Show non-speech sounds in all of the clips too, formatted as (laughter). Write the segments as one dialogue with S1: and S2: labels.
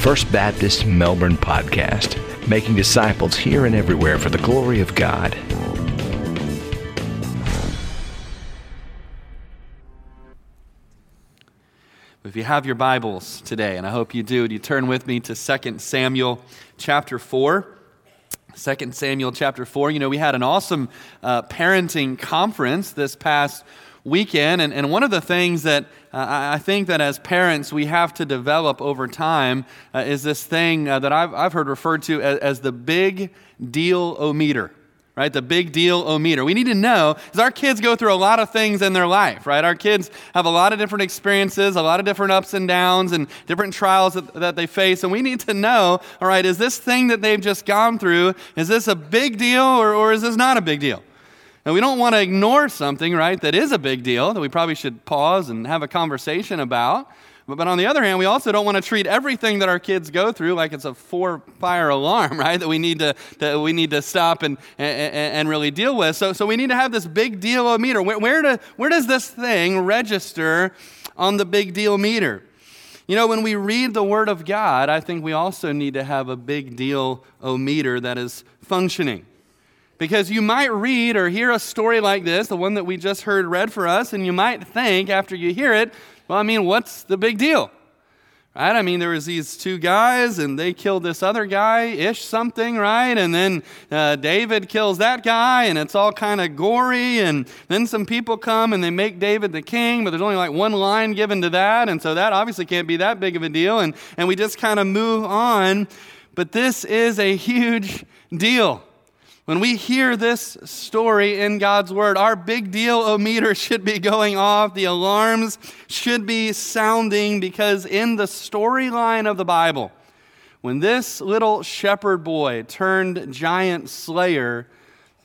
S1: First Baptist Melbourne podcast, making disciples here and everywhere for the glory of God.
S2: If you have your Bibles today, and I hope you do, you turn with me to 2 Samuel chapter 4. 2 Samuel chapter 4. You know, we had an awesome uh, parenting conference this past weekend, and, and one of the things that uh, I think that as parents we have to develop over time uh, is this thing uh, that I've, I've heard referred to as, as the big deal o meter right? The big deal o meter. We need to know because our kids go through a lot of things in their life, right? Our kids have a lot of different experiences, a lot of different ups and downs, and different trials that, that they face. And we need to know, all right, is this thing that they've just gone through, is this a big deal or, or is this not a big deal? And we don't want to ignore something, right, that is a big deal that we probably should pause and have a conversation about. But on the other hand, we also don't want to treat everything that our kids go through like it's a four fire alarm, (laughs) right? That we need to, that we need to stop and, and, and really deal with. So, so we need to have this big deal meter. Where, where, do, where does this thing register on the big deal meter? You know, when we read the Word of God, I think we also need to have a big deal o meter that is functioning. Because you might read or hear a story like this, the one that we just heard read for us, and you might think after you hear it, well, I mean, what's the big deal? Right? I mean, there was these two guys, and they killed this other guy, ish something, right? And then uh, David kills that guy, and it's all kind of gory. And then some people come and they make David the king, but there's only like one line given to that, and so that obviously can't be that big of a deal. And and we just kind of move on. But this is a huge deal. When we hear this story in God's Word, our big deal o meter (laughs) should be going off. The alarms should be sounding because in the storyline of the Bible, when this little shepherd boy turned giant slayer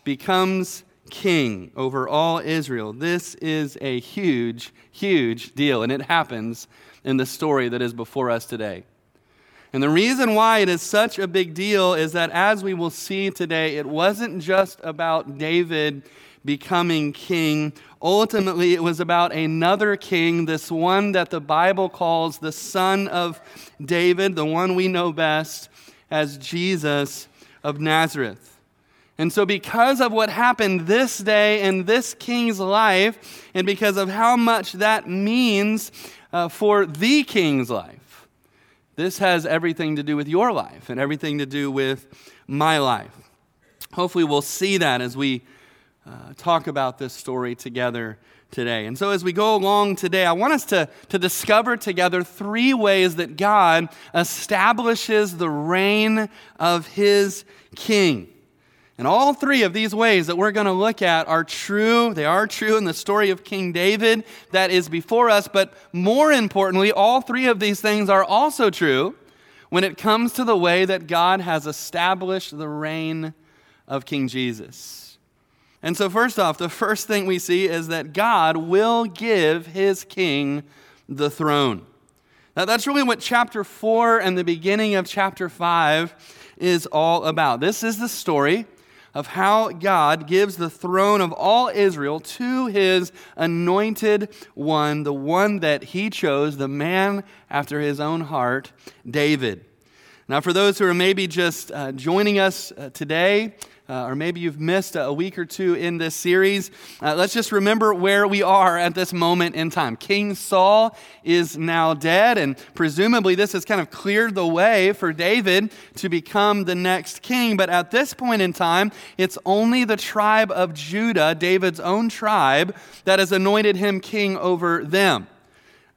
S2: becomes king over all Israel, this is a huge, huge deal. And it happens in the story that is before us today. And the reason why it is such a big deal is that, as we will see today, it wasn't just about David becoming king. Ultimately, it was about another king, this one that the Bible calls the son of David, the one we know best as Jesus of Nazareth. And so, because of what happened this day in this king's life, and because of how much that means uh, for the king's life, this has everything to do with your life and everything to do with my life. Hopefully, we'll see that as we uh, talk about this story together today. And so, as we go along today, I want us to, to discover together three ways that God establishes the reign of his king. And all three of these ways that we're going to look at are true. They are true in the story of King David that is before us. But more importantly, all three of these things are also true when it comes to the way that God has established the reign of King Jesus. And so, first off, the first thing we see is that God will give his king the throne. Now, that's really what chapter 4 and the beginning of chapter 5 is all about. This is the story of how God gives the throne of all Israel to his anointed one, the one that he chose, the man after his own heart, David. Now, for those who are maybe just uh, joining us uh, today, uh, or maybe you've missed a week or two in this series, uh, let's just remember where we are at this moment in time. King Saul is now dead, and presumably this has kind of cleared the way for David to become the next king. But at this point in time, it's only the tribe of Judah, David's own tribe, that has anointed him king over them.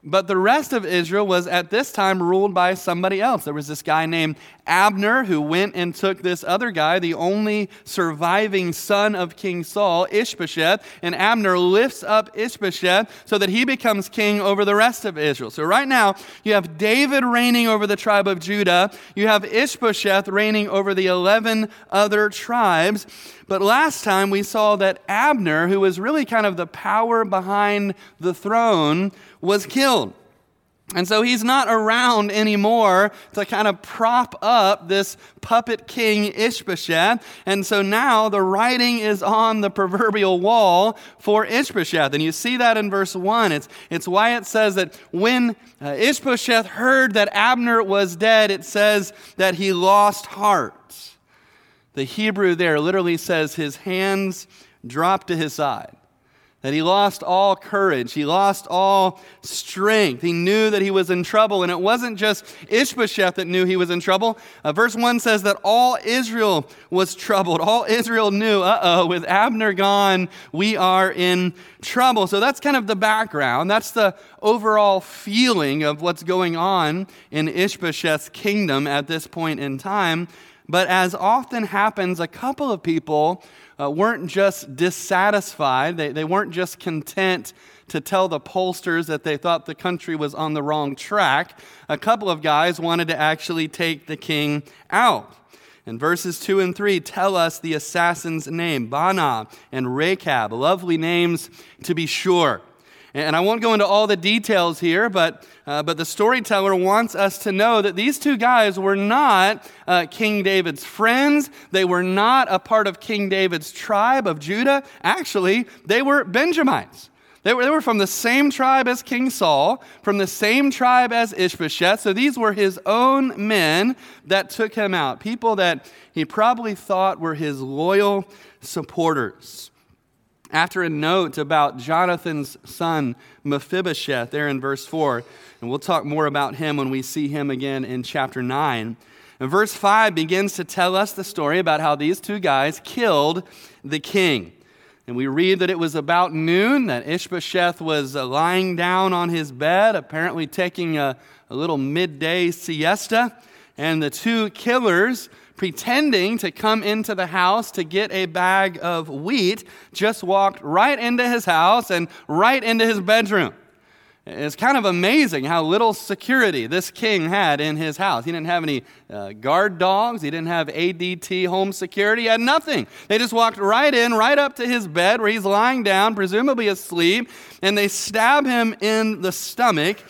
S2: But the rest of Israel was at this time ruled by somebody else. There was this guy named Abner who went and took this other guy, the only surviving son of King Saul, Ishbosheth, and Abner lifts up Ishbosheth so that he becomes king over the rest of Israel. So right now, you have David reigning over the tribe of Judah, you have Ishbosheth reigning over the 11 other tribes. But last time we saw that Abner, who was really kind of the power behind the throne, was killed. And so he's not around anymore to kind of prop up this puppet king Ishbosheth. And so now the writing is on the proverbial wall for Ishbosheth. And you see that in verse 1. It's, it's why it says that when uh, Ishbosheth heard that Abner was dead, it says that he lost heart. The Hebrew there literally says his hands dropped to his side that he lost all courage. He lost all strength. He knew that he was in trouble. And it wasn't just Ishbosheth that knew he was in trouble. Uh, verse 1 says that all Israel was troubled. All Israel knew, uh oh, with Abner gone, we are in trouble. So that's kind of the background. That's the overall feeling of what's going on in Ishbosheth's kingdom at this point in time. But as often happens, a couple of people uh, weren't just dissatisfied, they, they weren't just content to tell the pollsters that they thought the country was on the wrong track. A couple of guys wanted to actually take the king out. And verses 2 and 3 tell us the assassin's name, Baanah and Rechab, lovely names to be sure. And I won't go into all the details here, but, uh, but the storyteller wants us to know that these two guys were not uh, King David's friends. They were not a part of King David's tribe of Judah. Actually, they were Benjamites. They were, they were from the same tribe as King Saul, from the same tribe as Ishbosheth. So these were his own men that took him out, people that he probably thought were his loyal supporters after a note about Jonathan's son Mephibosheth, there in verse 4. And we'll talk more about him when we see him again in chapter 9. And verse 5 begins to tell us the story about how these two guys killed the king. And we read that it was about noon that Ishbosheth was uh, lying down on his bed, apparently taking a, a little midday siesta. And the two killers pretending to come into the house to get a bag of wheat, just walked right into his house and right into his bedroom. It's kind of amazing how little security this king had in his house. He didn't have any uh, guard dogs, he didn't have ADT home security, he had nothing. They just walked right in, right up to his bed where he's lying down, presumably asleep, and they stab him in the stomach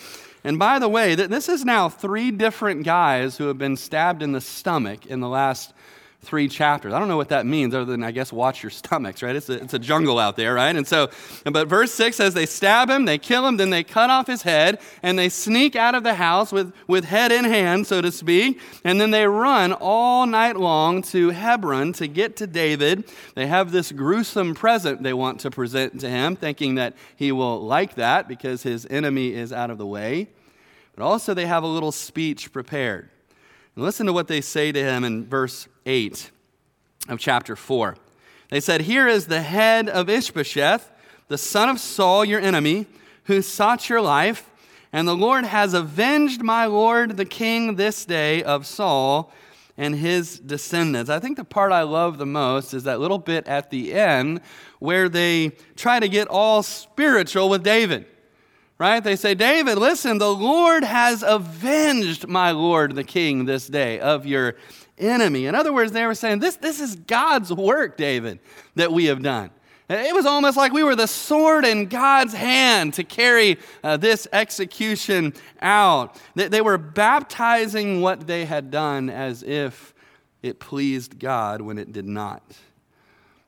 S2: and by the way, this is now three different guys who have been stabbed in the stomach in the last three chapters. I don't know what that means other than, I guess, watch your stomachs, right? It's a, it's a jungle out there, right? And so, but verse 6 says they stab him, they kill him, then they cut off his head, and they sneak out of the house with, with head in hand, so to speak, and then they run all night long to Hebron to get to David. They have this gruesome present they want to present to him, thinking that he will like that because his enemy is out of the way. But also, they have a little speech prepared. And listen to what they say to him in verse 8 of chapter 4. They said, Here is the head of Ishbosheth, the son of Saul, your enemy, who sought your life, and the Lord has avenged my Lord the king this day of Saul and his descendants. I think the part I love the most is that little bit at the end where they try to get all spiritual with David right? They say, David, listen, the Lord has avenged my Lord the king this day of your enemy. In other words, they were saying, this, this is God's work, David, that we have done. It was almost like we were the sword in God's hand to carry uh, this execution out. They, they were baptizing what they had done as if it pleased God when it did not.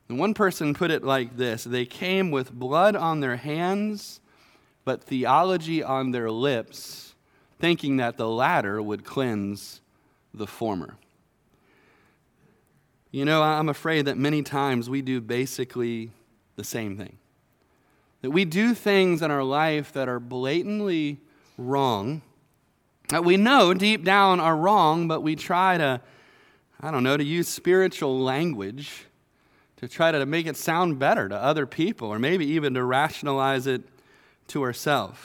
S2: And one person put it like this They came with blood on their hands but theology on their lips, thinking that the latter would cleanse the former. You know, I'm afraid that many times we do basically the same thing. That we do things in our life that are blatantly wrong, that we know deep down are wrong, but we try to, I don't know, to use spiritual language to try to make it sound better to other people, or maybe even to rationalize it to ourselves.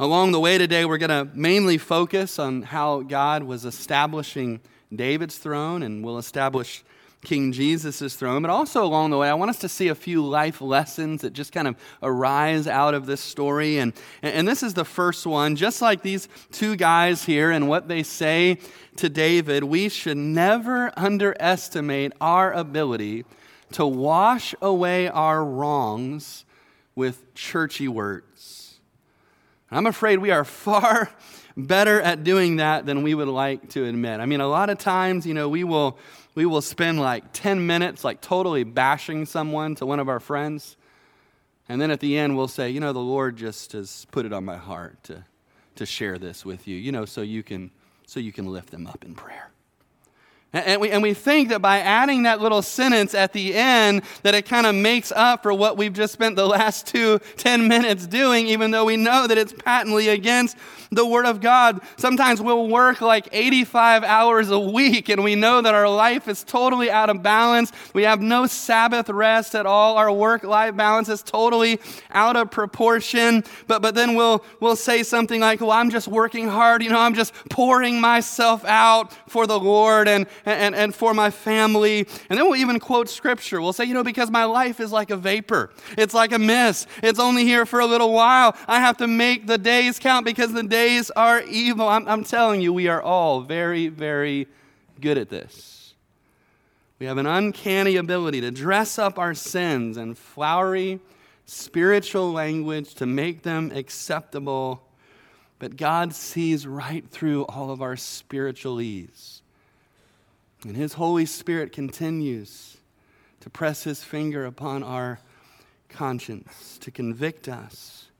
S2: Along the way today, we're going to mainly focus on how God was establishing David's throne and will establish King Jesus' throne. But also along the way, I want us to see a few life lessons that just kind of arise out of this story. And, and this is the first one. Just like these two guys here and what they say to David, we should never underestimate our ability to wash away our wrongs with churchy words. I'm afraid we are (laughs) far better at doing that than we would like to admit. I mean, a lot of times, you know, we will we will spend like 10 minutes like totally bashing someone to one of our friends. And then at the end we'll say, you know, the Lord just has put it on my heart to to share this with you, you know, so you can so you can lift them up in prayer. And we, and we think that by adding that little sentence at the end, that it kind of makes up for what we've just spent the last two, ten minutes doing, even though we know that it's patently against the Word of God. Sometimes we'll work like 85 hours a week and we know that our life is totally out of balance. We have no Sabbath rest at all. Our work life balance is totally out of proportion. But, but then we'll, we'll say something like, well, I'm just working hard. You know, I'm just pouring myself out for the Lord and, and, and for my family. And then we'll even quote scripture. We'll say, you know, because my life is like a vapor, it's like a mist. It's only here for a little while. I have to make the days count because the days are evil. I'm, I'm telling you, we are all very, very good at this. We have an uncanny ability to dress up our sins in flowery spiritual language to make them acceptable. But God sees right through all of our spiritualese. And His Holy Spirit continues to press His finger upon our conscience, to convict us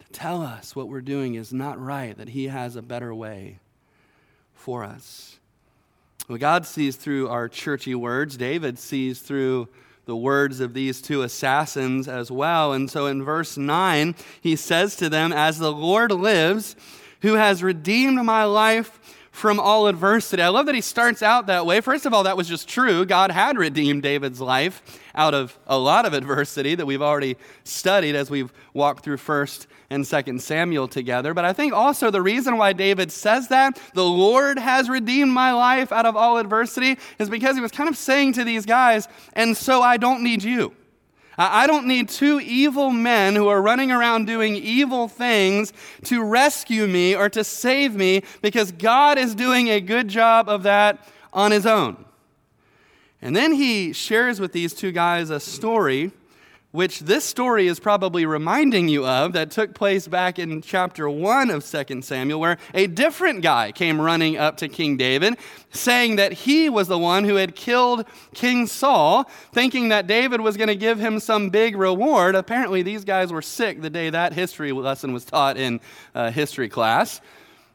S2: to tell us what we're doing is not right, that He has a better way for us. Well, God sees through our churchy words. David sees through the words of these two assassins as well. And so in verse 9, he says to them, As the Lord lives, who has redeemed my life from all adversity. I love that he starts out that way. First of all, that was just true. God had redeemed David's life out of a lot of adversity that we've already studied as we've walked through 1st and 2nd Samuel together. But I think also the reason why David says that, the Lord has redeemed my life out of all adversity, is because he was kind of saying to these guys, and so I don't need you. I don't need two evil men who are running around doing evil things to rescue me or to save me because God is doing a good job of that on his own. And then he shares with these two guys a story which this story is probably reminding you of, that took place back in chapter 1 of 2 Samuel, where a different guy came running up to King David, saying that he was the one who had killed King Saul, thinking that David was going to give him some big reward. Apparently, these guys were sick the day that history lesson was taught in uh, history class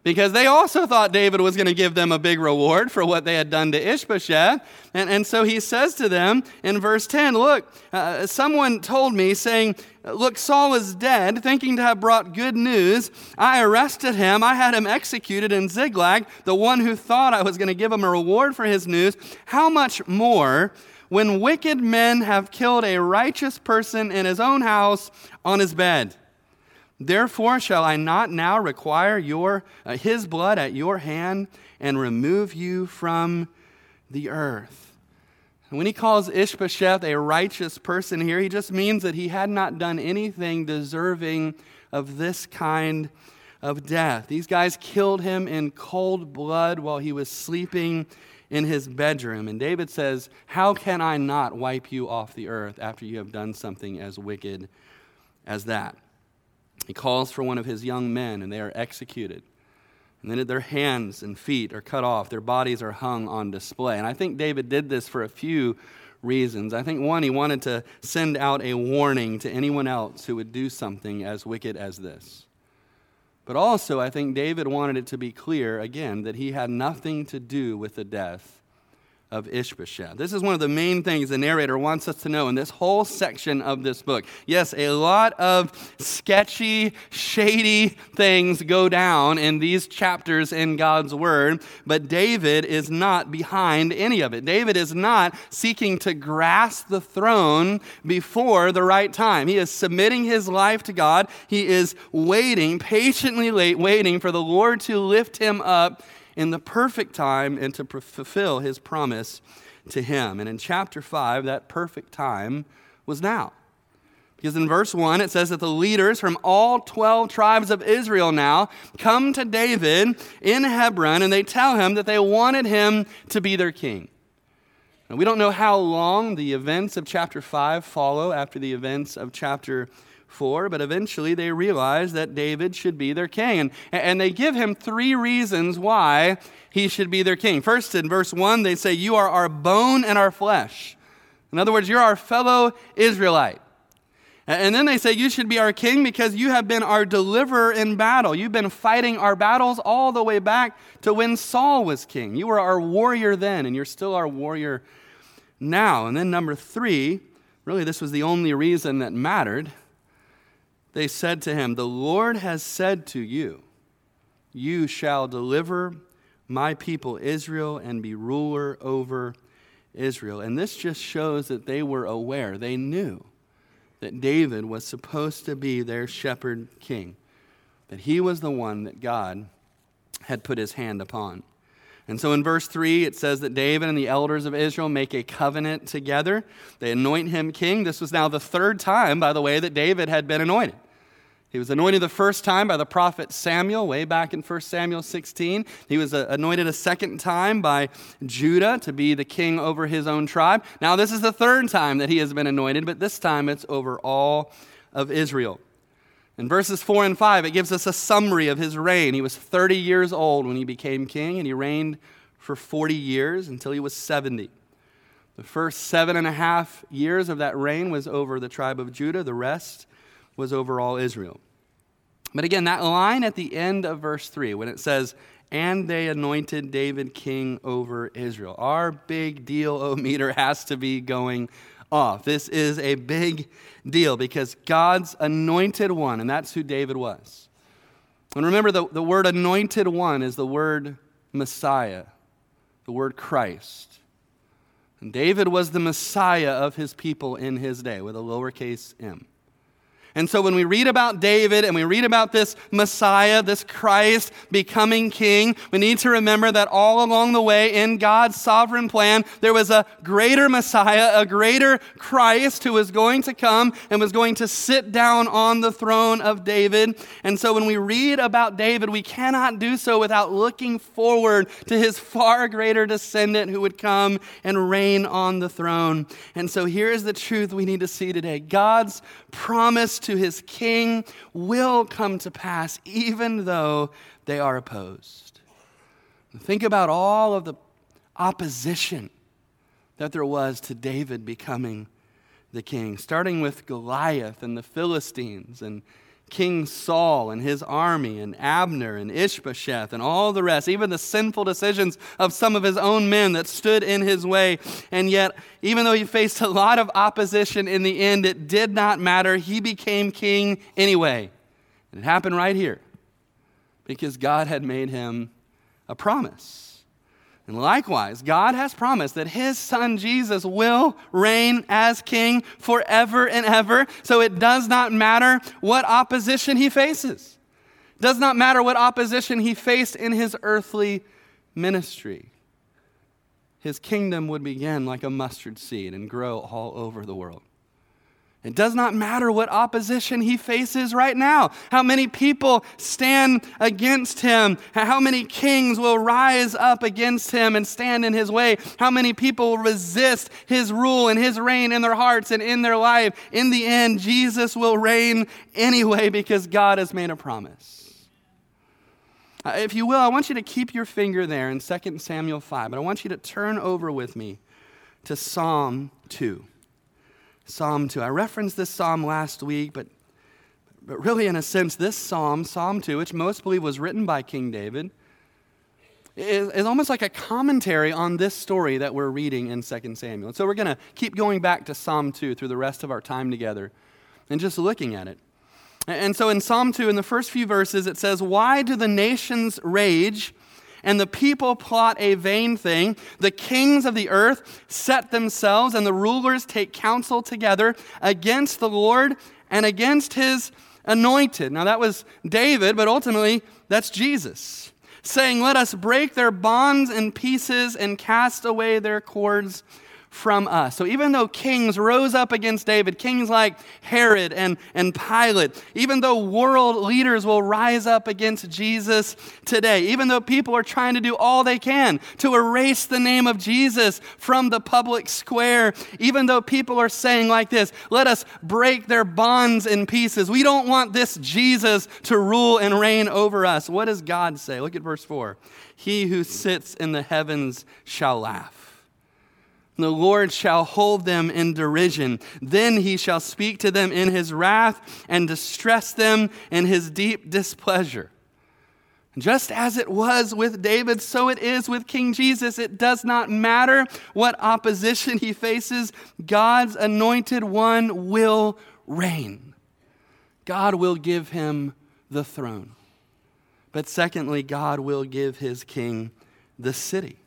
S2: because they also thought David was going to give them a big reward for what they had done to Ishbosheth. And, and so he says to them in verse 10 Look, uh, someone told me, saying, Look, Saul is dead, thinking to have brought good news. I arrested him. I had him executed in Ziklag, the one who thought I was going to give him a reward for his news. How much more when wicked men have killed a righteous person in his own house on his bed? Therefore, shall I not now require your, uh, his blood at your hand and remove you from the earth? When he calls Ishbosheth a righteous person here, he just means that he had not done anything deserving of this kind of death. These guys killed him in cold blood while he was sleeping in his bedroom. And David says, How can I not wipe you off the earth after you have done something as wicked as that? He calls for one of his young men, and they are executed. And then their hands and feet are cut off, their bodies are hung on display. And I think David did this for a few reasons. I think one, he wanted to send out a warning to anyone else who would do something as wicked as this. But also, I think David wanted it to be clear, again, that he had nothing to do with the death of Ishbosheth. This is one of the main things the narrator wants us to know in this whole section of this book. Yes, a lot of sketchy, shady things go down in these chapters in God's Word, but David is not behind any of it. David is not seeking to grasp the throne before the right time. He is submitting his life to God. He is waiting, patiently waiting for the Lord to lift him up in the perfect time and to fulfill his promise to him. And in chapter 5, that perfect time was now. Because in verse 1, it says that the leaders from all 12 tribes of Israel now come to David in Hebron and they tell him that they wanted him to be their king. And we don't know how long the events of chapter 5 follow after the events of chapter four, but eventually they realize that David should be their king. And, and they give him three reasons why he should be their king. First, in verse 1, they say, You are our bone and our flesh. In other words, you're our fellow Israelite. And then they say, You should be our king because you have been our deliverer in battle. You've been fighting our battles all the way back to when Saul was king. You were our warrior then, and you're still our warrior now. And then, number three, really, this was the only reason that mattered. They said to him, The Lord has said to you, You shall deliver my people Israel and be ruler over Israel. And this just shows that they were aware, they knew that David was supposed to be their shepherd king, that he was the one that God had put his hand upon. And so in verse 3, it says that David and the elders of Israel make a covenant together. They anoint him king. This was now the third time, by the way, that David had been anointed. He was anointed the first time by the prophet Samuel, way back in 1 Samuel 16. He was uh, anointed a second time by Judah to be the king over his own tribe. Now, this is the third time that he has been anointed, but this time it's over all of Israel. In verses 4 and 5, it gives us a summary of his reign. He was 30 years old when he became king, and he reigned for 40 years until he was 70. The first seven and a half years of that reign was over the tribe of Judah, the rest was over all Israel. But again, that line at the end of verse 3, when it says, and they anointed David king over Israel. Our big deal o meter (laughs) has to be going off. This is a big deal because God's anointed one, and that's who David was. And remember, the, the word anointed one is the word Messiah, the word Christ. And David was the Messiah of his people in his day with a lowercase m. And so when we read about David and we read about this Messiah, this Christ becoming king, we need to remember that all along the way in God's sovereign plan, there was a greater Messiah, a greater Christ who was going to come and was going to sit down on the throne of David. And so when we read about David, we cannot do so without looking forward to his far greater descendant who would come and reign on the throne. And so here is the truth we need to see today God's promise to his king will come to pass, even though they are opposed. Think about all of the opposition that there was to David becoming the king, starting with Goliath and the Philistines and King Saul and his army, and Abner and Ishbosheth, and all the rest, even the sinful decisions of some of his own men that stood in his way. And yet, even though he faced a lot of opposition in the end, it did not matter. He became king anyway. And it happened right here because God had made him a promise. And likewise, God has promised that his son Jesus will reign as king forever and ever. So it does not matter what opposition he faces. It does not matter what opposition he faced in his earthly ministry. His kingdom would begin like a mustard seed and grow all over the world. It does not matter what opposition he faces right now, how many people stand against him, how many kings will rise up against him and stand in his way, how many people resist his rule and his reign in their hearts and in their life. In the end, Jesus will reign anyway because God has made a promise. Uh, if you will, I want you to keep your finger there in 2 Samuel 5, but I want you to turn over with me to Psalm 2. Psalm 2. I referenced this psalm last week, but, but really, in a sense, this psalm, Psalm 2, which most believe was written by King David, is, is almost like a commentary on this story that we're reading in 2 Samuel. And so we're going to keep going back to Psalm 2 through the rest of our time together and just looking at it. And so in Psalm 2, in the first few verses, it says, Why do the nations rage? And the people plot a vain thing. The kings of the earth set themselves, and the rulers take counsel together against the Lord and against his anointed. Now, that was David, but ultimately, that's Jesus, saying, Let us break their bonds in pieces and cast away their cords from us. So even though kings rose up against David, kings like Herod and, and Pilate, even though world leaders will rise up against Jesus today, even though people are trying to do all they can to erase the name of Jesus from the public square, even though people are saying like this, let us break their bonds in pieces. We don't want this Jesus to rule and reign over us. What does God say? Look at verse 4. He who sits in the heavens shall laugh. The Lord shall hold them in derision. Then he shall speak to them in his wrath and distress them in his deep displeasure. Just as it was with David, so it is with King Jesus. It does not matter what opposition he faces, God's anointed one will reign. God will give him the throne. But secondly, God will give his king the city.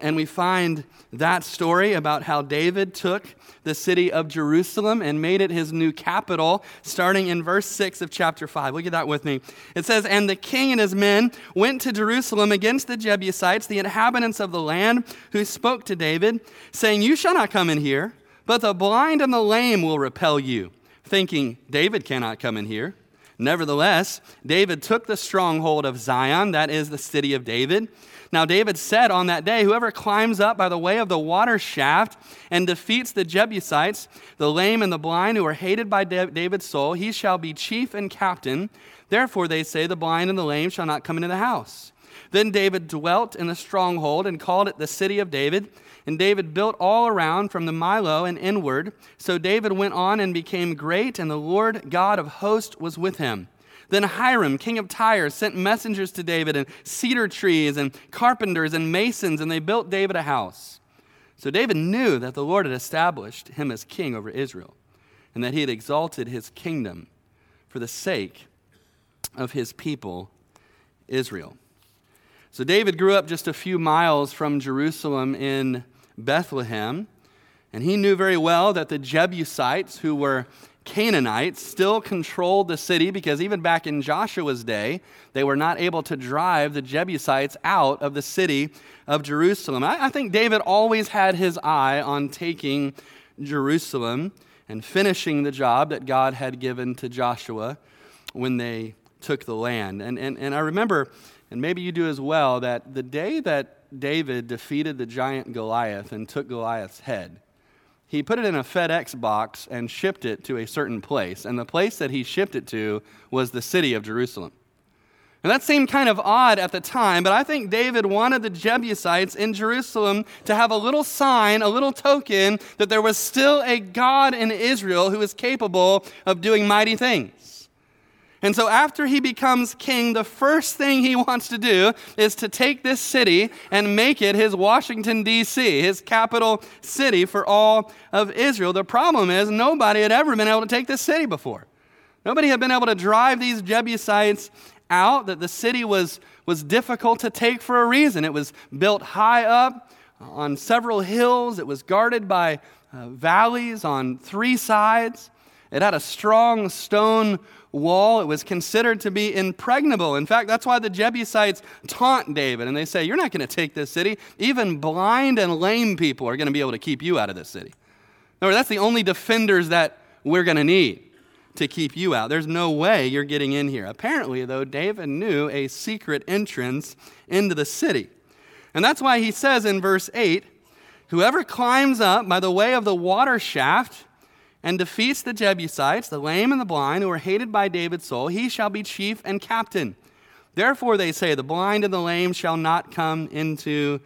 S2: And we find that story about how David took the city of Jerusalem and made it his new capital, starting in verse 6 of chapter 5. Look at that with me. It says, And the king and his men went to Jerusalem against the Jebusites, the inhabitants of the land, who spoke to David, saying, You shall not come in here, but the blind and the lame will repel you, thinking, David cannot come in here. Nevertheless, David took the stronghold of Zion, that is the city of David. Now, David said on that day, Whoever climbs up by the way of the water shaft and defeats the Jebusites, the lame and the blind who are hated by David's soul, he shall be chief and captain. Therefore, they say, The blind and the lame shall not come into the house. Then David dwelt in the stronghold and called it the city of David. And David built all around from the Millo and inward. So David went on and became great, and the Lord God of hosts was with him. Then Hiram, king of Tyre, sent messengers to David and cedar trees and carpenters and masons, and they built David a house. So David knew that the Lord had established him as king over Israel, and that he had exalted his kingdom for the sake of his people, Israel. So David grew up just a few miles from Jerusalem in Bethlehem, and he knew very well that the Jebusites, who were Canaanites still controlled the city because even back in Joshua's day, they were not able to drive the Jebusites out of the city of Jerusalem. I, I think David always had his eye on taking Jerusalem and finishing the job that God had given to Joshua when they took the land. And, and, and I remember, and maybe you do as well, that the day that David defeated the giant Goliath and took Goliath's head, he put it in a FedEx box and shipped it to a certain place. And the place that he shipped it to was the city of Jerusalem. And that seemed kind of odd at the time, but I think David wanted the Jebusites in Jerusalem to have a little sign, a little token that there was still a God in Israel who was capable of doing mighty things. And so, after he becomes king, the first thing he (laughs) wants to do is to take this city and make it his Washington, D.C., his capital city for all of Israel. The problem is, nobody had ever been able to take this city before. Nobody had been able to drive these Jebusites out, that the city was, was difficult to take for a reason. It was built high up on several hills, it was guarded by uh, valleys on three sides. It had a strong stone wall. It was considered to be impregnable. In fact, that's why the Jebusites taunt David and they say, You're not going to take this city. Even blind and lame people are going to be able to keep you out of this city. No, that's the only defenders that we're going to need to keep you out. There's no way you're getting in here. Apparently, though, David knew a secret entrance into the city. And that's why he says in verse 8 Whoever climbs up by the way of the water shaft, and defeats the Jebusites, the lame and the blind, who are hated by David's soul, he shall be chief and captain. Therefore, they say, the blind and the lame shall not come into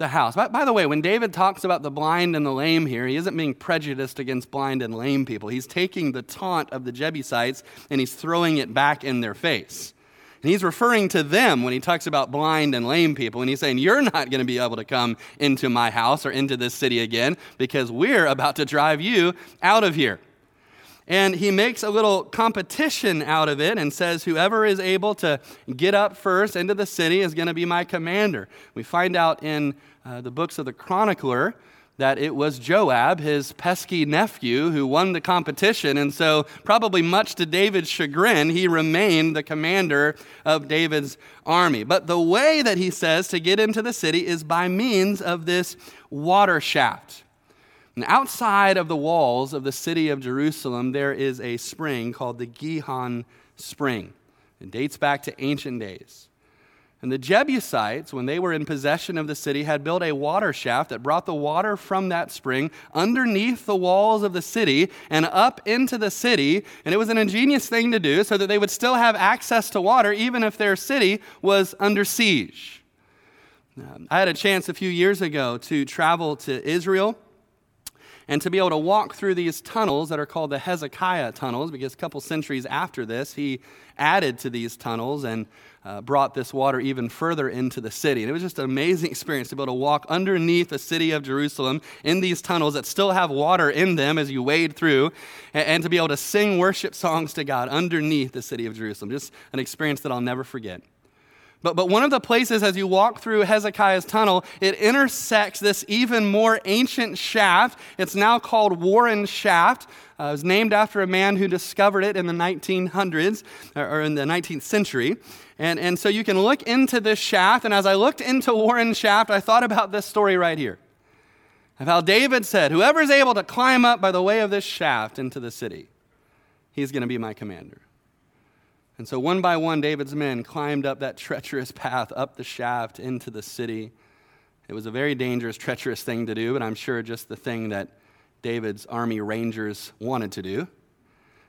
S2: the house. By, by, the way, when David talks about the blind and the lame here, he isn't being prejudiced against blind and lame people. He's taking the taunt of the Jebusites and he's throwing it back in their face. And he's referring to them when he talks about blind and lame people. And he's saying, You're not going to be able to come into my house or into this city again because we're about to drive you out of here. And he makes a little competition out of it and says, Whoever is able to get up first into the city is going to be my commander. We find out in uh, the books of the chronicler that it was Joab, his pesky nephew, who won the competition. And so, probably much to David's chagrin, he remained the commander of David's army. But the way that he says to get into the city is by means of this water shaft. And outside of the walls of the city of Jerusalem, there is a spring called the Gihon Spring. It dates back to ancient days. And the Jebusites, when they were in possession of the city, had built a water shaft that brought the water from that spring underneath the walls of the city and up into the city. And it was an ingenious thing to do so that they would still have access to water even if their city was under siege. Um, I had a chance a few years ago to travel to Israel and to be able to walk through these tunnels that are called the Hezekiah tunnels, because a couple centuries after this, he added to these tunnels and uh, brought this water even further into the city. And it was just an amazing (laughs) experience to be able to walk underneath the city of Jerusalem in these tunnels that still have water in them as you wade through, and, and to be able to sing worship songs to God underneath the city of Jerusalem. Just an experience that I'll never forget. But, but one of the places as you walk through Hezekiah's tunnel, it intersects this even more ancient shaft. It's now called Warren Shaft. Uh, it was named after a man who discovered it in the 1900s, or in the 19th century. And, and so you can look into this shaft. And as I looked into Warren Shaft, I thought about this story right here of how David said, Whoever is able to climb up by the way of this shaft into the city, he's going to be my commander. And so, one by one, David's men climbed up that (laughs) treacherous path up the shaft into the city. It was a very dangerous, treacherous thing to do, but I'm sure just the thing that David's army rangers wanted to do.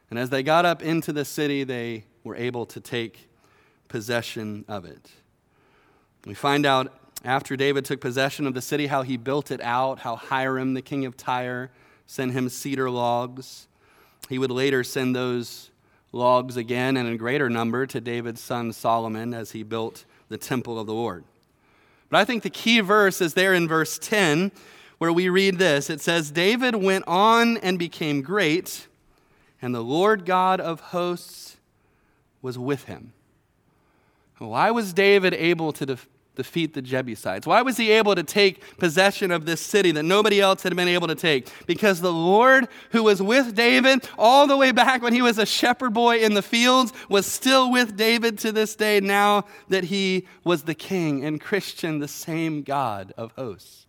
S2: And as they got up into the city, they were able to take possession of it. We find out after David took possession of the city how he built it out, how Hiram, the king of Tyre, sent him cedar logs. He would later send those logs again and in greater number to David's son Solomon as he built the temple of the Lord. But I think the key verse is there in verse 10 where we read this. It says, David went on and became great, and the Lord God of hosts was with him. Why was David able to def- defeat the Jebusites? Why was he able to take possession of this city that nobody else had been able to take? Because the Lord, who was with David all the way back when he was a shepherd boy in the fields, was still with David to this day now that he was the king. And Christian, the same God of hosts,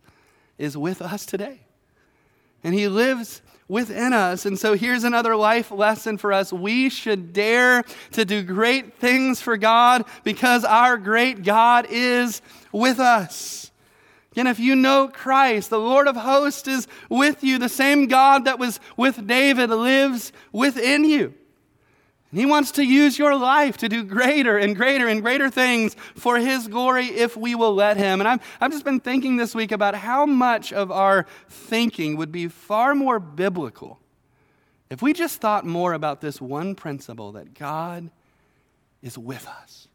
S2: is with us today. And he lives within us. And so here's another life lesson for us. We should dare to do great things for God because our great God is with us. And if you know Christ, the Lord of hosts is with you. The same God that was with David lives within you. And He wants to use your life to do greater and greater and greater things for His glory if we will let Him. And I've, I've just been thinking this week about how much of our thinking would be far more biblical if we just thought more about this one principle that God is with us.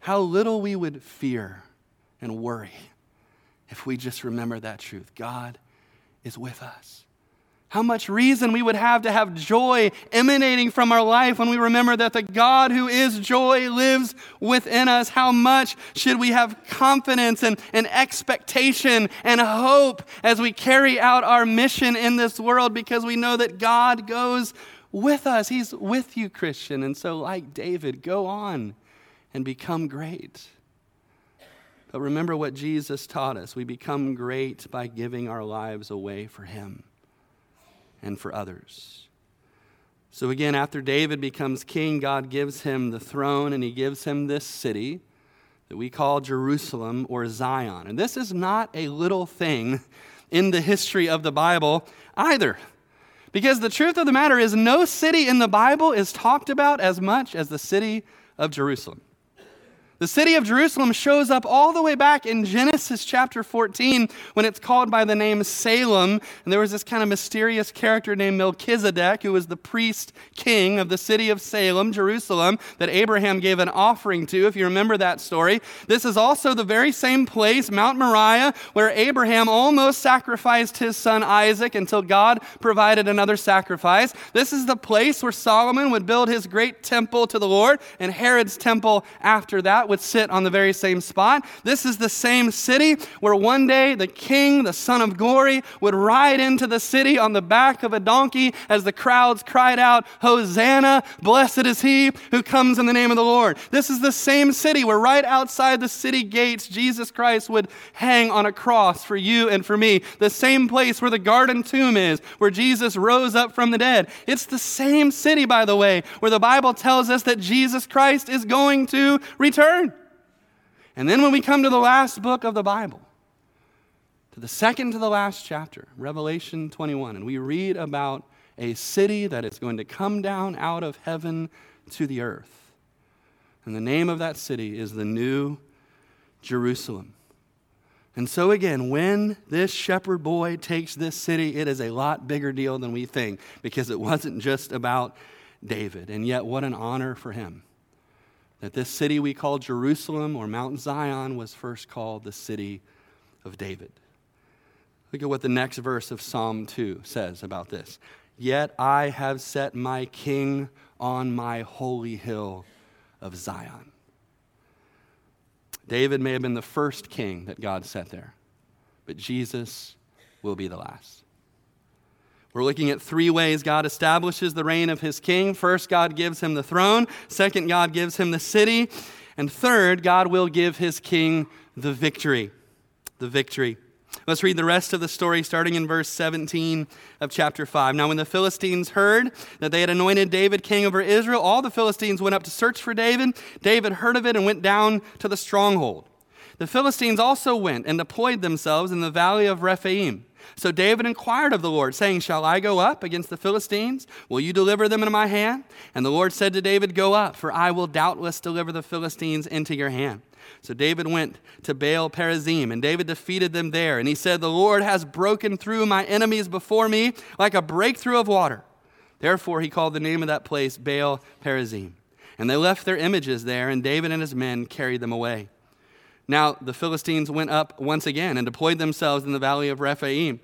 S2: How little we would fear and worry if we just remember that truth. God is with us. How much reason we would have to have joy emanating from our life when we remember that the God who is joy lives within us. How much should we have confidence and, and expectation and hope as we carry out our mission in this world because we know that God goes with us. He's with you, Christian. And so, like David, go on and become great. But remember what Jesus taught us. We become great by giving our lives away for Him and for others. So again, after David becomes king, God gives him the throne and he gives him this city that we call Jerusalem or Zion. And this is not a little thing in the history of the Bible either. Because the truth of the matter is, no city in the Bible is talked about as much as the city of Jerusalem. The city of Jerusalem shows up all the way back in Genesis chapter 14 when it's called by the name Salem. And there was this kind of mysterious character named Melchizedek who was the priest king of the city of Salem, Jerusalem, that Abraham gave an offering to, if you remember that story. This is also the very same place, Mount Moriah, where Abraham almost sacrificed his son Isaac until God provided another sacrifice. This is the place where Solomon would build his great temple to the Lord, and Herod's temple after that would sit on the very same spot. This is the same city where one day the king, the son of glory, would ride into the city on the back of a donkey as the crowds cried out, Hosanna, blessed is he who comes in the name of the Lord. This is the same city where right outside the city gates, Jesus Christ would hang on a cross for you and for me. The same place where the garden tomb is, where Jesus rose up from the dead. It's the same city, by the way, where the Bible tells us that Jesus Christ is going to return. And then when we come to the last book of the Bible, to the second to the last chapter, Revelation 21, and we read about a city that is going to come down out of heaven to the earth. And the name of that city is the New Jerusalem. And so, again, when this shepherd boy takes this city, it is a lot bigger deal than we think because it wasn't just about David. And yet, what an honor for him that this city we call Jerusalem or Mount Zion was first called the city of David. Look at what the next verse of Psalm 2 says about this. Yet I have set my king on my holy hill of Zion. David may have been the first king that God set there, but Jesus will be the last. We're looking at three ways God establishes the reign of his king. First, God gives him the throne. Second, God gives him the city. And third, God will give his king the victory. The victory. Let's read the rest of the story starting in verse 17 of chapter 5. Now, when the Philistines heard that they had anointed David king over Israel, all the Philistines went up to search for David. David heard of it and went down to the stronghold. The Philistines also went and deployed themselves in the valley of Rephaim. So David inquired of the Lord, saying, Shall I go up against the Philistines? Will you deliver them into my hand? And the Lord said to David, Go up, for I will doubtless deliver the Philistines into your hand. So David went to Baal Perazim, and David defeated them there. And he said, The Lord has broken through my enemies before me like a breakthrough of water. Therefore, he called the name of that place Baal Perazim. And they left their images there, and David and his men carried them away. Now the Philistines went up once again and deployed themselves in the valley of Rephaim.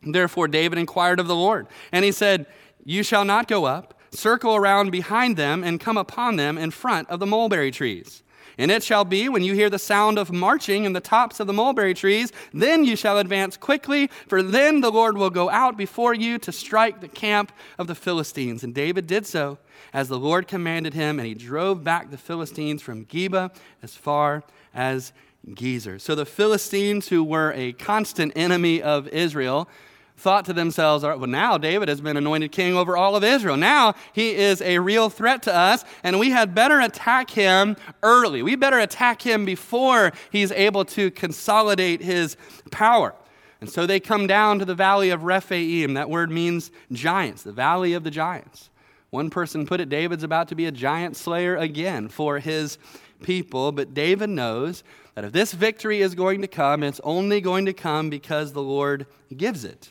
S2: Therefore, David inquired of the Lord, and he said, You shall not go up, circle around behind them, and come upon them in front of the mulberry trees. And it shall be when you hear the sound of marching in the tops of the mulberry trees, then you shall advance quickly, for then the Lord will go out before you to strike the camp of the Philistines. And David did so as the Lord commanded him, and he drove back the Philistines from Geba as far as Gezer. So the Philistines, who were a constant enemy of Israel, thought to themselves, well, now David has been anointed king over all of Israel. Now he is a real threat to us, and we had better attack him early. We better attack him before he's able to consolidate his power. And so they come down to the valley of Rephaim. That word means giants, the valley of the giants. One person put it David's about to be a giant slayer again for his people, but David knows that if this victory is going to come, it's only going to come because the Lord gives it.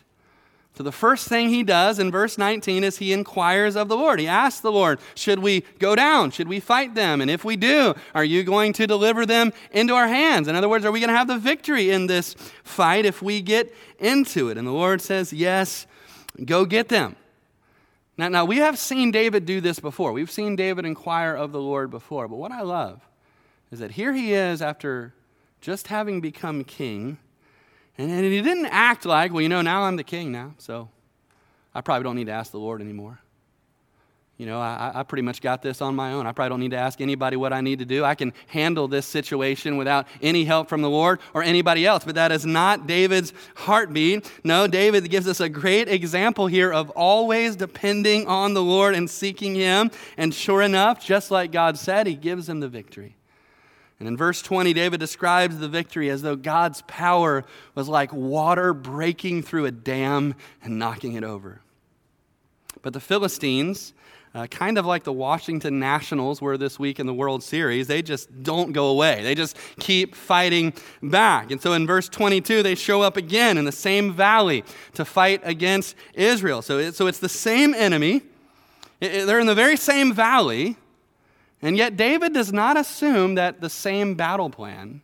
S2: So the first thing he does in verse 19 is he inquires of the Lord. He asks the Lord, Should we go down? Should we fight them? And if we do, are you going to deliver them into our hands? In other words, are we going to have the victory in this fight if we get into it? And the Lord says, Yes, go get them. Now, now we have seen David do this before. We've seen David inquire of the Lord before. But what I love is that here he is after just having become king and, and he didn't act like, well, you know, now I'm the king now, so I probably don't need to ask the Lord anymore. You know, I, I pretty much got this on my own. I probably don't need to ask anybody what I need to do. I can handle this situation without any help from the Lord or anybody else. But that is not David's heartbeat. No, David gives us a great example here of always depending on the Lord and seeking Him. And sure enough, just like God said, He gives him the victory. And in verse 20, David describes the victory as though God's power was like water breaking through a dam and knocking it over. But the Philistines, uh, kind of like the Washington Nationals were this week in the World Series, they just don't go away. They just keep fighting back. And so in verse 22, they show up again in the same valley to fight against Israel. So, it, so it's the same enemy. It, it, they're in the very same valley, and yet, David does not assume that the same battle plan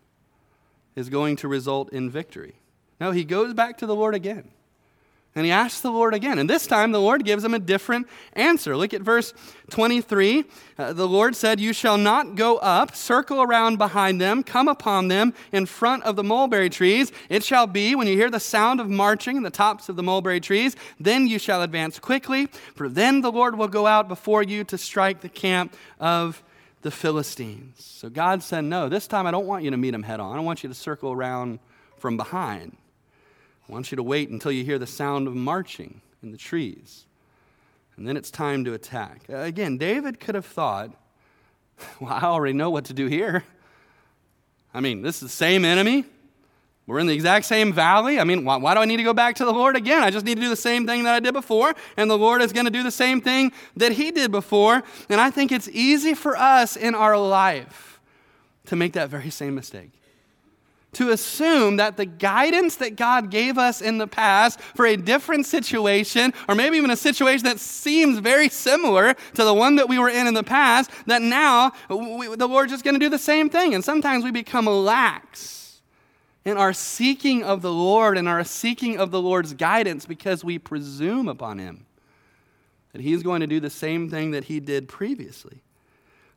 S2: is going to result in victory. No, he goes back to the Lord again. And he asks the Lord again. And this time the Lord gives him a different answer. Look at verse 23. Uh, the Lord said, You shall not go up, circle around behind them, come upon them in front of the mulberry trees. It shall be when you hear the sound of marching in the tops of the mulberry trees, then you shall advance quickly, for then the Lord will go out before you to strike the camp of the Philistines. So God said, No, this time I don't want you to meet him head on. I want you to circle around from behind. I want you to wait until you hear the sound of marching in the trees. And then it's time to attack. Uh, again, David could have thought, (laughs) well, I already know what to do here. I mean, this is the same enemy. We're in the exact same valley. I mean, why, why, do I need to go back to the Lord again? I just need to do the same thing that I did before, and the Lord is going to do the same thing that He did before. And I think it's easy for us in our life to make that very same mistake to assume that the guidance that God gave us in the past for a different situation, or maybe even a situation that seems very similar to the one that we were in in the past, that now we, the Lord's just going to do the same thing. And sometimes we become lax in our seeking of the Lord and our seeking of the Lord's guidance because we presume upon Him that He's going to do the same thing that He did previously.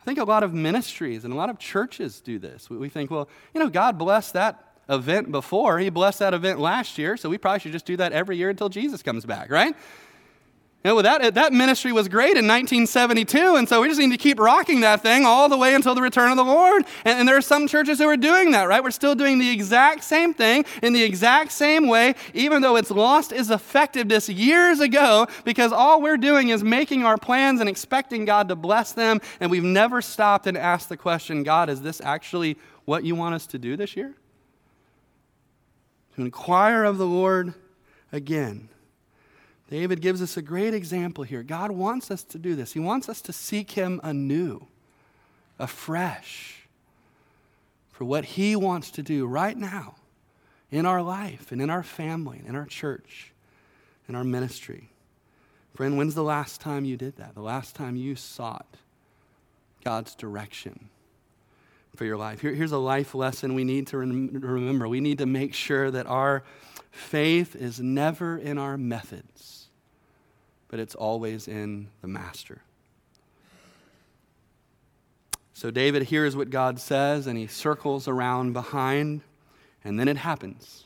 S2: I think a lot of ministries and a lot of churches do this. We think, well, you know, God blessed that event before. He blessed that event last year, so we probably should just do that every year until Jesus comes back, right? You know, that, that ministry was great in 1972, and so we just need to keep rocking that thing all the way until the return of the Lord. And, and there are some churches who are doing that, right? We're still doing the exact same thing in the exact same way, even though it's lost its effectiveness years ago, because all we're doing is making our plans and expecting God to bless them, and we've never stopped and asked the question God, is this actually what you want us to do this year? To inquire of the Lord again. David gives us a great example here. God wants us to do this. He wants us to seek Him anew, afresh, for what He wants to do right now in our life and in our family and in our church and our ministry. Friend, when's the last time you did that? The last time you sought God's direction for your life? Here, here's a life lesson we need to rem- remember. We need to make sure that our faith is never in our methods but it's always in the master. So David hears what God says and he circles around behind, and then it happens.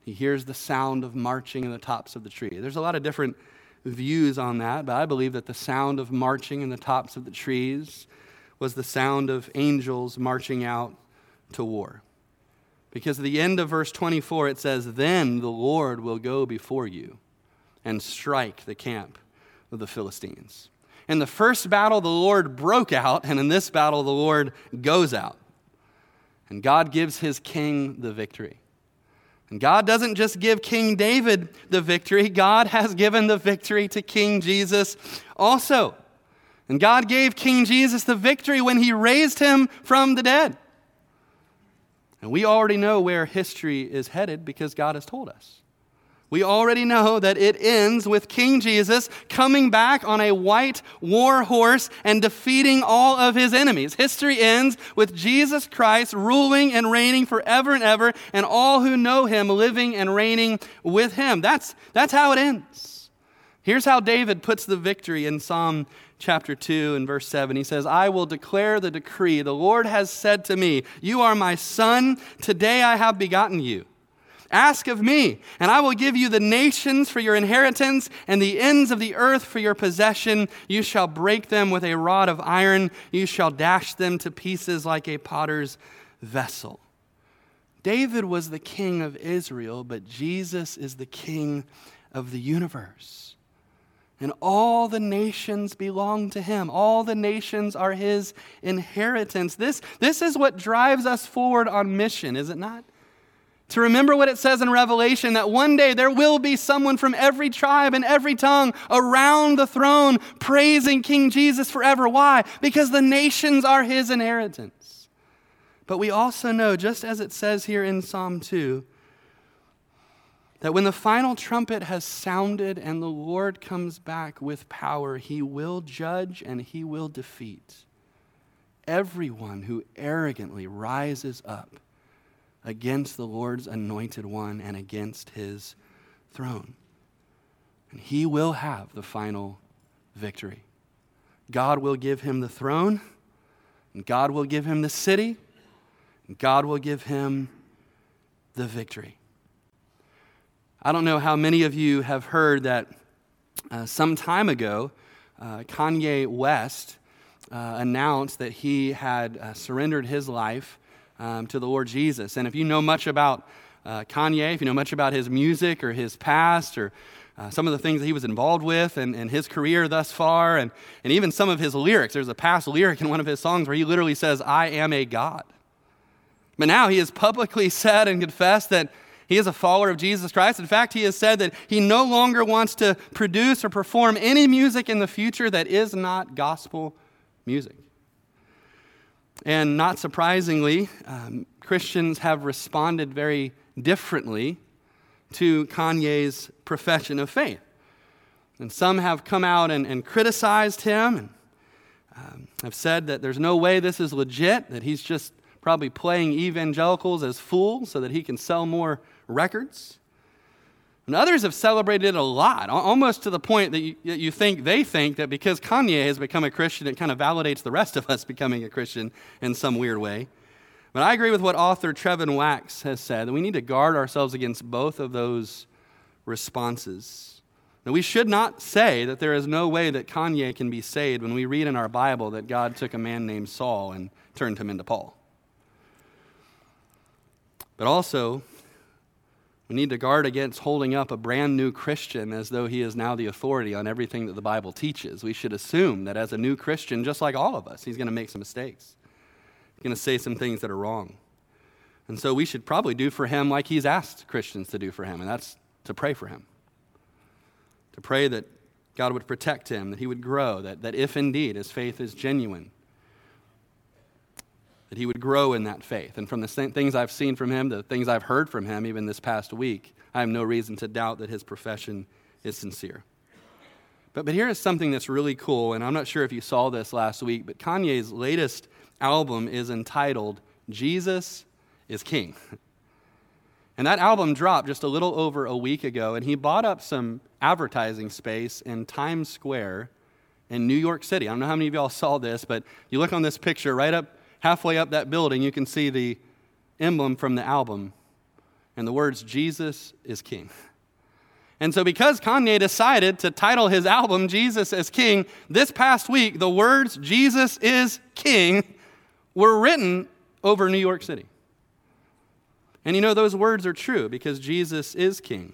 S2: He hears the sound of marching in the tops of the tree. There's a lot of different views on that, but I believe that the sound of marching in the tops of the trees was the sound of angels marching out to war. Because at the end of verse 24, it says, Then the Lord will go before you and strike the camp of the Philistines. In the first battle, the Lord broke out, and in this battle, the Lord goes out. And God gives his king the victory. And God doesn't just give King David the victory, God has given the victory to King Jesus also. And God gave King Jesus the victory when he raised him from the dead. And we already know where history is headed because God has told us. We already know that it ends with King Jesus coming back on a white war horse and defeating all of his enemies. History ends with Jesus Christ ruling and reigning forever and ever, and all who know him living and reigning with him. That's, that's how it ends. Here's how David puts the victory in Psalm chapter 2 and verse 7. He says, I will declare the decree. The Lord has said to me, You are my son. Today I have begotten you. Ask of me, and I will give you the nations for your inheritance and the ends of the earth for your possession. You shall break them with a rod of iron, you shall dash them to pieces like a potter's vessel. David was the king of Israel, but Jesus is the king of the universe. And all the nations belong to him. All the nations are his inheritance. This, this is what drives us forward on mission, is it not? To remember what it says in Revelation that one day there will be someone from every tribe and every tongue around the throne praising King Jesus forever. Why? Because the nations are his inheritance. But we also know, just as it says here in Psalm 2, that when the final trumpet has sounded and the Lord comes back with power, he will judge and he will defeat everyone who arrogantly rises up against the Lord's anointed one and against his throne. And he will have the final victory. God will give him the throne, and God will give him the city, and God will give him the victory. I don't know how many of you have heard that uh, some time ago, uh, Kanye West uh, announced that he had uh, surrendered his life um, to the Lord Jesus. And if you know much about uh, Kanye, if you know much about his music or his past or uh, some of the things that he was involved with and, and his career thus far, and, and even some of his lyrics. There's a past lyric in one of his songs where he literally says, I am a God. But now he has publicly (laughs) said and confessed that he is a follower of Jesus Christ. In fact, he has said that he no longer wants to produce or perform any music in the future that is not gospel music. And not surprisingly, um, Christians have responded very differently to Kanye's profession of faith. And some have come out and, and criticized him and um, have said that there's no way this is legit, that he's just probably playing evangelicals as fools so that he can sell more records. And others have celebrated it a lot, almost to the point that you, you, think they think that because Kanye has become a Christian, it kind of validates the rest of us becoming a Christian in some weird way. But I agree with what author Trevin Wax has said that we need to guard ourselves against both of those responses. Now, we should not say that there is no way that Kanye can be saved when we read in our Bible that God took a man named Saul and turned him into Paul. But also, we need to guard against holding up a brand new Christian as though he is now the authority on everything that the Bible teaches. We should assume that as a new Christian, just like all of us, he's going to make some mistakes He's going to say some things that are wrong. And so we should probably do for him like he's asked Christians to do for him, and that's to pray for him. To pray that God would protect him, that he would grow, that, that if indeed his faith is genuine, that he would grow in that faith. And from the things I've seen from him, the things I've heard from him, even this past week, I have no reason to doubt that his profession is sincere. But, but here is something that's really cool, and I'm not sure if you saw this last week, but Kanye's latest album is entitled Jesus is King. And that album dropped just a little over a week ago, and he bought up some advertising space in Times Square in New York City. I don't know how many of y'all saw this, but you look on this picture right up halfway up that building, you can see the emblem from the album and the words Jesus is King. (laughs) And so, because Kanye decided to title his album Jesus as King, this past week, the words Jesus is King (laughs) were written over New York City. And you know, those words are true because Jesus is king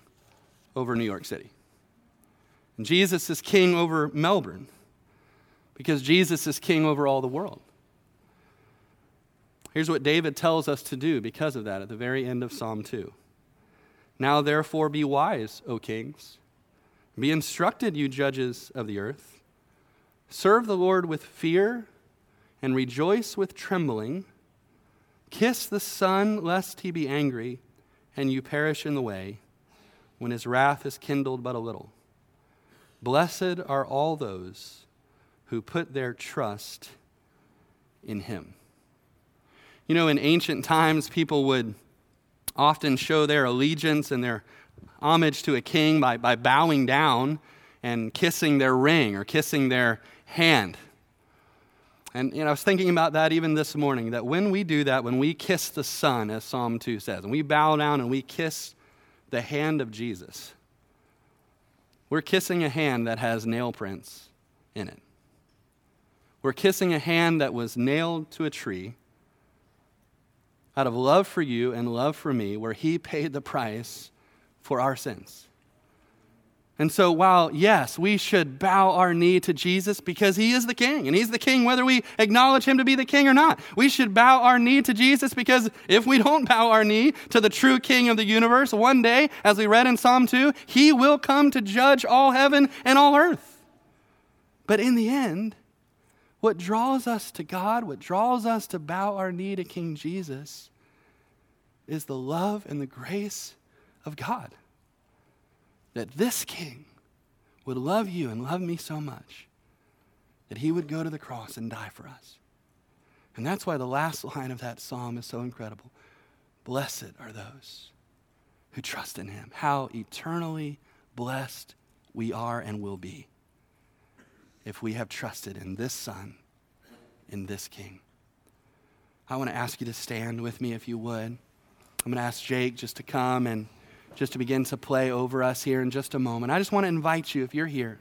S2: over New York City. And Jesus is king over Melbourne because Jesus is king over all the world. Here's what David tells us to do because of that at the very end of Psalm 2. Now, therefore, be wise, O kings. Be instructed, you judges of the earth. Serve the Lord with fear and rejoice with trembling. Kiss the Son, lest he be angry, and you perish in the way, when his wrath is kindled but a little. Blessed are all those who put their trust in him. You know, in ancient times, people would often show their allegiance and their homage to a king by, by bowing down and kissing their ring or kissing their hand. And you know, I was thinking about that even this morning that when we do that, when we kiss the Son, as Psalm 2 says, and we bow down and we kiss the hand of Jesus, we're kissing a hand that has nail prints in it. We're kissing a hand that was nailed to a tree out of love for you and love for me, where He paid the price for our sins. And so, while yes, we should bow our knee to Jesus because he is the king, and he's the king whether we acknowledge him to be the king or not. We should bow our knee to Jesus because if we don't bow our knee to the true king of the universe, one day, as we read in Psalm 2, he will come to judge all heaven and all earth. But in the end, what draws us to God, what draws us to bow our knee to King Jesus, is the love and the grace of God that this king would love you and love me so much that he would go to the cross and die for us. And that's why the last (laughs) line of that psalm is so incredible. Blessed are those who trust in him. How eternally blessed we are and will be if we have trusted in this Son, in this King. I want to ask you to stand with me if you would. I'm going to ask Jake just to come and just to begin to play over us here in just a moment. I just want to invite you, if you're here,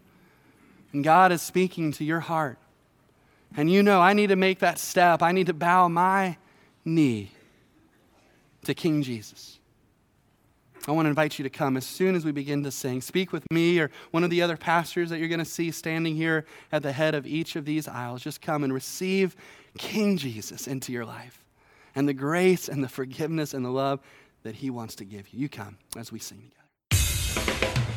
S2: and God is speaking to your heart, and you know I need to make that step, I need to bow my knee to King Jesus. I want to invite you to come as soon as we begin to sing. Speak with me or one of the other pastors that you're going to see standing here at the head of each of these aisles. Just come and receive King Jesus into your life and the grace and the forgiveness and the love that he wants to give you. You come as we sing together.